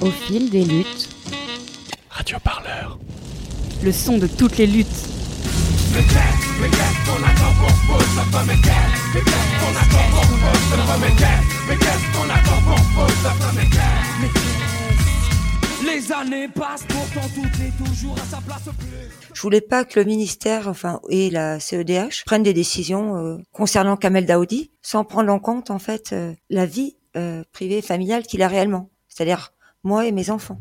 Au fil des luttes. Radio Parleur. Le son de toutes les luttes. Les années passent, pourtant tout est toujours à sa place Je voulais pas que le ministère, enfin, et la CEDH prennent des décisions euh, concernant Kamel Daoudi sans prendre en compte, en fait, euh, la vie euh, privée et familiale qu'il a réellement. C'est-à-dire moi et mes enfants.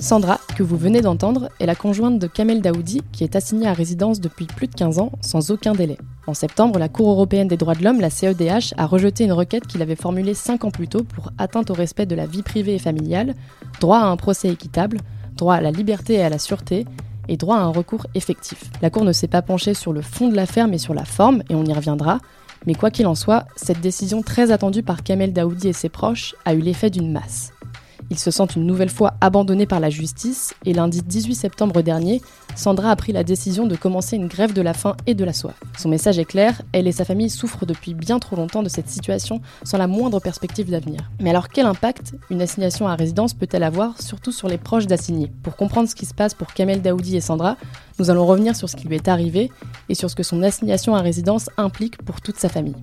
Sandra, que vous venez d'entendre, est la conjointe de Kamel Daoudi, qui est assignée à résidence depuis plus de 15 ans, sans aucun délai. En septembre, la Cour européenne des droits de l'homme, la CEDH, a rejeté une requête qu'il avait formulée 5 ans plus tôt pour atteinte au respect de la vie privée et familiale, droit à un procès équitable, droit à la liberté et à la sûreté, et droit à un recours effectif. La Cour ne s'est pas penchée sur le fond de l'affaire, mais sur la forme, et on y reviendra. Mais quoi qu'il en soit, cette décision très attendue par Kamel Daoudi et ses proches a eu l'effet d'une masse. Ils se sentent une nouvelle fois abandonnés par la justice et lundi 18 septembre dernier, Sandra a pris la décision de commencer une grève de la faim et de la soif. Son message est clair, elle et sa famille souffrent depuis bien trop longtemps de cette situation sans la moindre perspective d'avenir. Mais alors quel impact une assignation à résidence peut-elle avoir, surtout sur les proches d'assignés? Pour comprendre ce qui se passe pour Kamel Daoudi et Sandra, nous allons revenir sur ce qui lui est arrivé et sur ce que son assignation à résidence implique pour toute sa famille.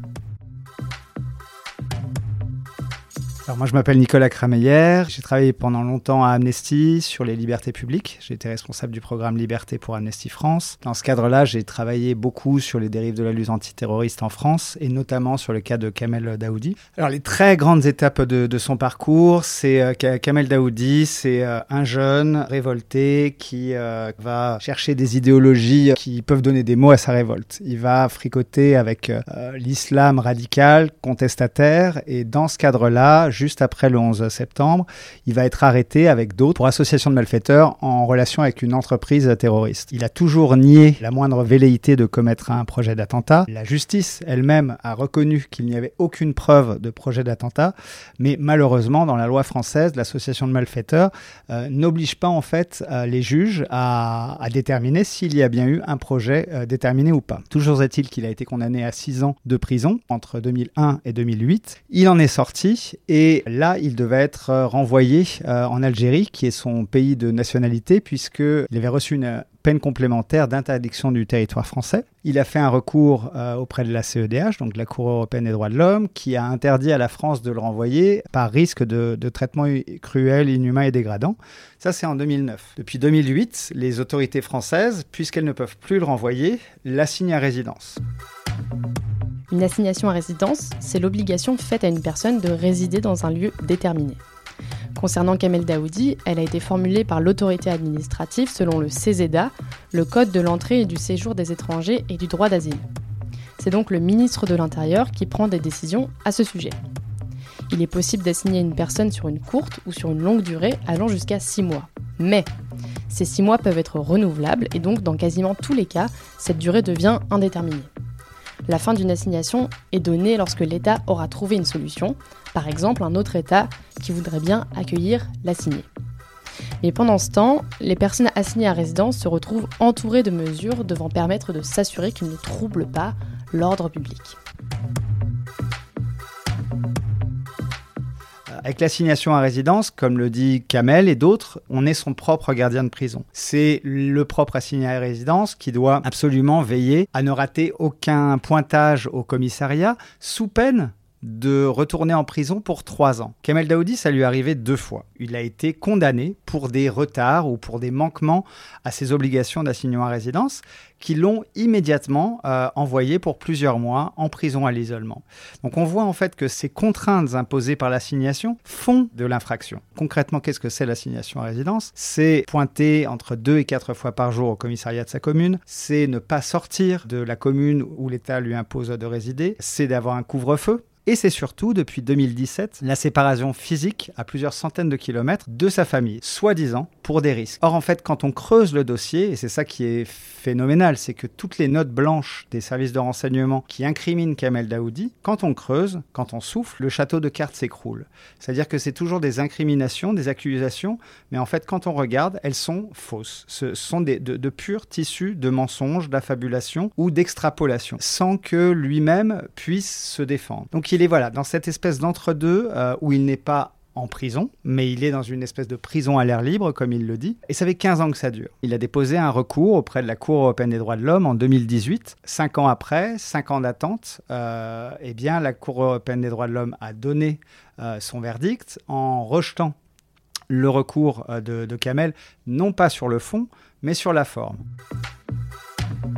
Alors moi je m'appelle Nicolas Krameyer, j'ai travaillé pendant longtemps à Amnesty sur les libertés publiques, j'ai été responsable du programme Liberté pour Amnesty France. Dans ce cadre-là, j'ai travaillé beaucoup sur les dérives de la lutte antiterroriste en France et notamment sur le cas de Kamel Daoudi. Alors les très grandes étapes de, de son parcours, c'est euh, Kamel Daoudi, c'est euh, un jeune révolté qui euh, va chercher des idéologies qui peuvent donner des mots à sa révolte. Il va fricoter avec euh, l'islam radical, contestataire et dans ce cadre-là, juste après le 11 septembre, il va être arrêté avec d'autres pour association de malfaiteurs en relation avec une entreprise terroriste. Il a toujours nié la moindre velléité de commettre un projet d'attentat. La justice elle-même a reconnu qu'il n'y avait aucune preuve de projet d'attentat, mais malheureusement, dans la loi française, l'association de malfaiteurs euh, n'oblige pas en fait euh, les juges à, déterminer s'il y a bien eu un projet euh, déterminé ou pas. Toujours est-il qu'il a été condamné à 6 ans de prison entre 2001 et 2008. Il en est sorti et et là, il devait être euh, renvoyé euh, en Algérie, qui est son pays de nationalité, puisqu'il avait reçu une peine complémentaire d'interdiction du territoire français. Il a fait un recours euh, auprès de la CEDH, donc la Cour européenne des droits de l'homme, qui a interdit à la France de le renvoyer par risque de, de traitement cruel, inhumain et dégradant. Ça, c'est en 2009. Depuis 2008, les autorités françaises, puisqu'elles ne peuvent plus le renvoyer, l'assignent à résidence. Une assignation à résidence, c'est l'obligation faite à une personne de résider dans un lieu déterminé. Concernant Kamel Daoudi, elle a été formulée par l'autorité administrative selon le CESEDA, le Code de l'entrée et du séjour des étrangers et du droit d'asile. C'est donc le ministre de l'Intérieur qui prend des décisions à ce sujet. Il est possible d'assigner une personne sur une courte ou sur une longue durée allant jusqu'à 6 mois. Mais ces 6 mois peuvent être renouvelables et donc dans quasiment tous les cas, cette durée devient indéterminée. La fin d'une assignation est donnée lorsque l'État aura trouvé une solution, par exemple un autre État qui voudrait bien accueillir l'assigné. Mais pendant ce temps, les personnes assignées à résidence se retrouvent entourées de mesures devant permettre de s'assurer qu'ils ne troublent pas l'ordre public. Avec l'assignation à résidence, comme le dit Kamel et d'autres, on est son propre gardien de prison. C'est le propre assigné à résidence qui doit absolument veiller à ne rater aucun pointage au commissariat sous peine de retourner en prison pour trois ans. Kamel Daoudi, ça lui est arrivé deux fois. Il a été condamné pour des retards ou pour des manquements à ses obligations d'assignement à résidence qui l'ont immédiatement euh, envoyé pour plusieurs mois en prison à l'isolement. Donc on voit en fait que ces contraintes imposées par l'assignation font de l'infraction. Concrètement, qu'est-ce que c'est l'assignation à résidence? C'est pointer entre deux et quatre fois par jour au commissariat de sa commune, c'est ne pas sortir de la commune où l'État lui impose de résider, c'est d'avoir un couvre-feu et c'est surtout, depuis 2017, la séparation physique à plusieurs centaines de kilomètres de sa famille, soi-disant pour des risques. Or, en fait, quand on creuse le dossier, et c'est ça qui est phénoménal, c'est que toutes les notes blanches des services de renseignement qui incriminent Kamel Daoudi, quand on creuse, quand on souffle, le château de cartes s'écroule. C'est-à-dire que c'est toujours des incriminations, des accusations, mais en fait, quand on regarde, elles sont fausses. Ce sont de, purs tissus de mensonges, d'affabulation ou d'extrapolation, sans que lui-même puisse se défendre. Donc il il est voilà dans cette espèce d'entre-deux euh, où il n'est pas en prison, mais il est dans une espèce de prison à l'air libre, comme il le dit. Et ça fait 15 ans que ça dure. Il a déposé un recours auprès de la Cour européenne des droits de l'homme en 2018. Cinq ans après, cinq ans d'attente, euh, eh bien, la Cour européenne des droits de l'homme a donné euh, son verdict en rejetant le recours de Kamel, non pas sur le fond, mais sur la forme.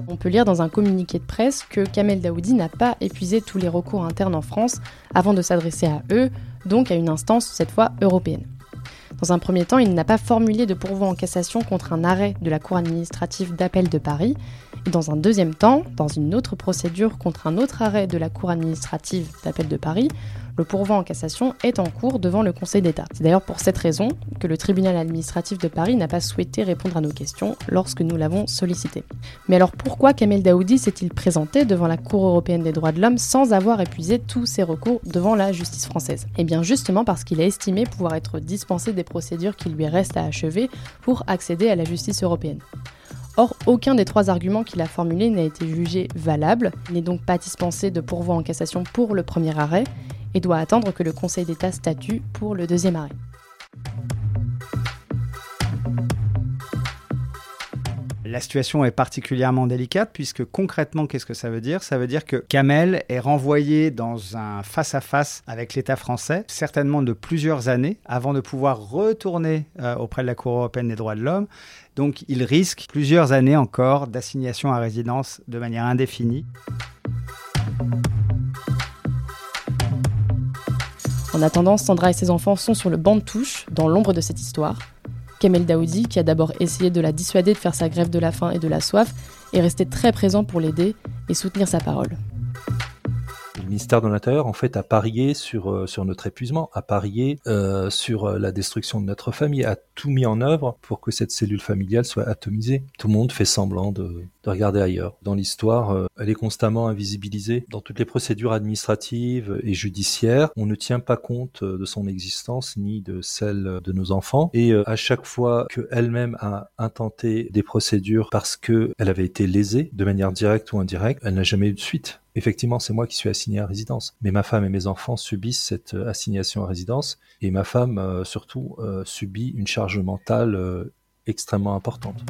On peut lire dans un communiqué de presse que Kamel Daoudi n'a pas épuisé tous les recours internes en France avant de s'adresser à eux, donc à une instance cette fois européenne. Dans un premier temps, il n'a pas formulé de pourvoi en cassation contre un arrêt de la Cour administrative d'appel de Paris, et dans un deuxième temps, dans une autre procédure contre un autre arrêt de la Cour administrative d'appel de Paris, le pourvoi en cassation est en cours devant le Conseil d'État. C'est d'ailleurs pour cette raison que le tribunal administratif de Paris n'a pas souhaité répondre à nos questions lorsque nous l'avons sollicité. Mais alors pourquoi Kamel Daoudi s'est-il présenté devant la Cour européenne des droits de l'homme sans avoir épuisé tous ses recours devant la justice française? Eh bien justement parce qu'il a estimé pouvoir être dispensé des procédures qui lui restent à achever pour accéder à la justice européenne. Or, aucun des trois arguments qu'il a formulés n'a été jugé valable. Il n'est donc pas dispensé de pourvoi en cassation pour le premier arrêt et doit attendre que le Conseil d'État statue pour le deuxième arrêt. La situation est particulièrement délicate puisque concrètement, qu'est-ce que ça veut dire? Ça veut dire que Kamel est renvoyé dans un face-à-face avec l'État français, certainement de plusieurs années, avant de pouvoir retourner euh, auprès de la Cour européenne des droits de l'homme. Donc il risque plusieurs années encore d'assignation à résidence de manière indéfinie. En attendant, Sandra et ses enfants sont sur le banc de touche, dans l'ombre de cette histoire. Kamel Daoudi, qui a d'abord essayé de la dissuader de faire sa grève de la faim et de la soif, est resté très présent pour l'aider et soutenir sa parole. Ministère de l'Intérieur, en fait, a parié sur, euh, sur notre épuisement, a parié euh, sur euh, la destruction de notre famille, a tout mis en œuvre pour que cette cellule familiale soit atomisée. Tout le monde fait semblant de, de regarder ailleurs. Dans l'histoire, elle est constamment invisibilisée. Dans toutes les procédures administratives et judiciaires, on ne tient pas compte de son existence ni de celle de nos enfants. Et à chaque fois qu'elle-même a intenté des procédures parce qu'elle avait été lésée, de manière directe ou indirecte, elle n'a jamais eu de suite. Effectivement, c'est moi qui suis assigné à résidence. Mais ma femme et mes enfants subissent cette euh, assignation à résidence. Et ma femme, euh, surtout, euh, subit une charge mentale extrêmement importante.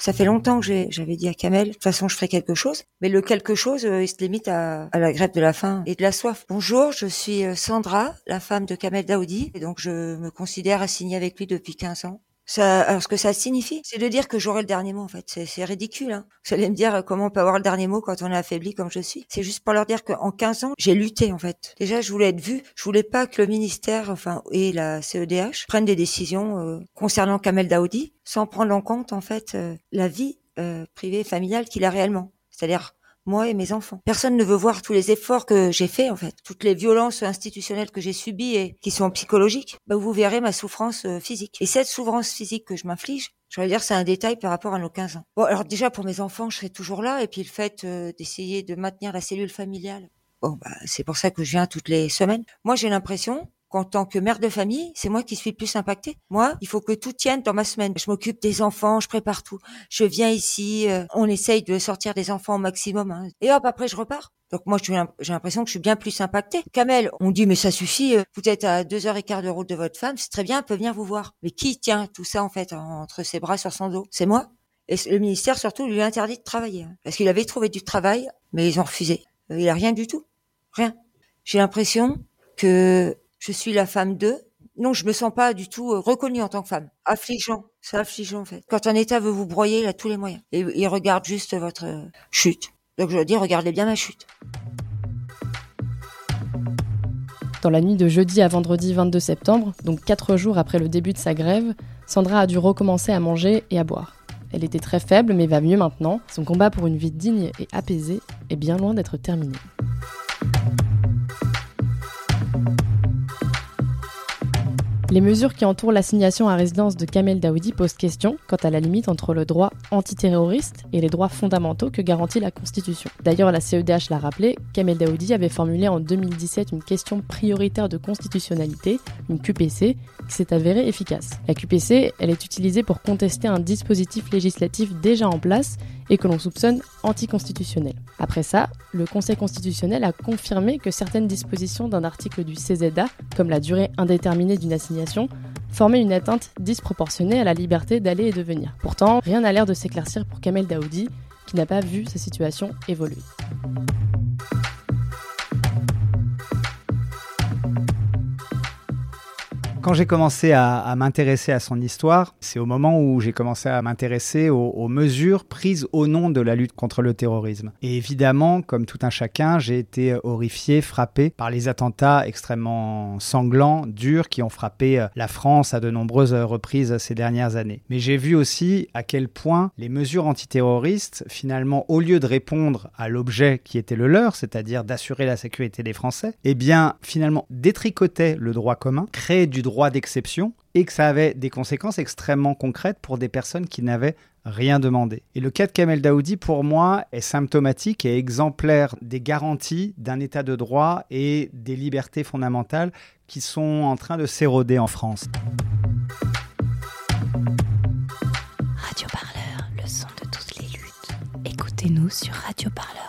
Ça fait longtemps que j'avais dit à Kamel, de toute façon, je ferai quelque chose. Mais le quelque chose, il se limite à, à la grève de la faim et de la soif. Bonjour, je suis Sandra, la femme de Kamel Daoudi. Et donc, je me considère assignée avec lui depuis 15 ans. Ça, alors, ce que ça signifie, c'est de dire que j'aurai le dernier mot, en fait. C'est ridicule, hein. Vous allez me dire euh, comment on peut avoir le dernier mot quand on est affaibli comme je suis. C'est juste pour leur dire qu'en 15 ans, j'ai lutté, en fait. Déjà, je voulais être vue. Je voulais pas que le ministère, enfin, et la CEDH prennent des décisions euh, concernant Kamel Daoudi sans prendre en compte, en fait, euh, la vie euh, privée, familiale qu'il a réellement. C'est-à-dire moi et mes enfants. Personne ne veut voir tous les efforts que j'ai faits, en fait, toutes les violences institutionnelles que j'ai subies et qui sont psychologiques. Bah, vous verrez ma souffrance euh, physique. Et cette souffrance physique que je m'inflige, je vais dire, c'est un détail par rapport à nos 15 ans. Bon, alors déjà pour mes enfants, je serai toujours là, et puis le fait euh, d'essayer de maintenir la cellule familiale. Bon, bah, c'est pour ça que je viens toutes les semaines. Moi, j'ai l'impression qu'en tant que mère de famille, c'est moi qui suis plus impactée. Moi, il faut que tout tienne dans ma semaine. Je m'occupe des enfants, je prépare tout. Je viens ici, euh, on essaye de sortir des enfants au maximum. hein. Et hop, après, je repars. Donc moi, j'ai l'impression que je suis bien plus impactée. Kamel, on dit, mais ça suffit, euh, vous êtes à deux heures et quart de route de votre femme, c'est très bien, elle peut venir vous voir. Mais qui tient tout ça, en fait, en- entre ses bras sur son dos? C'est moi. Et le ministère, surtout, lui a interdit de travailler. hein. parce qu'il avait trouvé du travail, mais ils ont refusé. Euh, Il a rien du tout. Rien. J'ai l'impression que je suis la femme d'eux. Non, je me sens pas du tout euh, reconnue en tant que femme. Affligeant. C'est affligeant, en fait. Quand un État veut vous broyer, il a tous les moyens. Et il regarde juste votre euh, chute. Donc je dire, regardez bien ma chute. Dans la nuit de jeudi à vendredi 22 septembre, donc 4 jours après le début de sa grève, Sandra a dû recommencer à manger et à boire. Elle était très faible mais va mieux maintenant. Son combat pour une vie digne et apaisée est bien loin d'être terminé. Les mesures qui entourent l'assignation à résidence de Kamel Daoudi posent question quant à la limite entre le droit antiterroriste et les droits fondamentaux que garantit la Constitution. D'ailleurs, la CEDH l'a rappelé, Kamel Daoudi avait formulé en 2017 une question prioritaire de constitutionnalité, une QPC, qui s'est avérée efficace. La QPC, elle est utilisée pour contester un dispositif législatif déjà en place et que l'on soupçonne anticonstitutionnel. Après ça, le Conseil constitutionnel a confirmé que certaines dispositions d'un article du CZA, comme la durée indéterminée d'une assignation, formaient une atteinte disproportionnée à la liberté d'aller et de venir. Pourtant, rien n'a l'air de s'éclaircir pour Kamel Daoudi, qui n'a pas vu sa situation évoluer. Quand j'ai commencé à, m'intéresser à son histoire, c'est au moment où j'ai commencé à m'intéresser aux, aux, mesures prises au nom de la lutte contre le terrorisme. Et évidemment, comme tout un chacun, j'ai été horrifié, frappé par les attentats extrêmement sanglants, durs, qui ont frappé la France à de nombreuses reprises ces dernières années. Mais j'ai vu aussi à quel point les mesures antiterroristes, finalement, au lieu de répondre à l'objet qui était le leur, c'est-à-dire d'assurer la sécurité des Français, eh bien, finalement, détricotaient le droit commun, créaient du droit d'exception et que ça avait des conséquences extrêmement concrètes pour des personnes qui n'avaient rien demandé. Et le cas de Kamel Daoudi, pour moi, est symptomatique et exemplaire des garanties d'un état de droit et des libertés fondamentales qui sont en train de s'éroder en France. Radio Parleur, le son de toutes les luttes. Écoutez-nous sur Radio Parleur.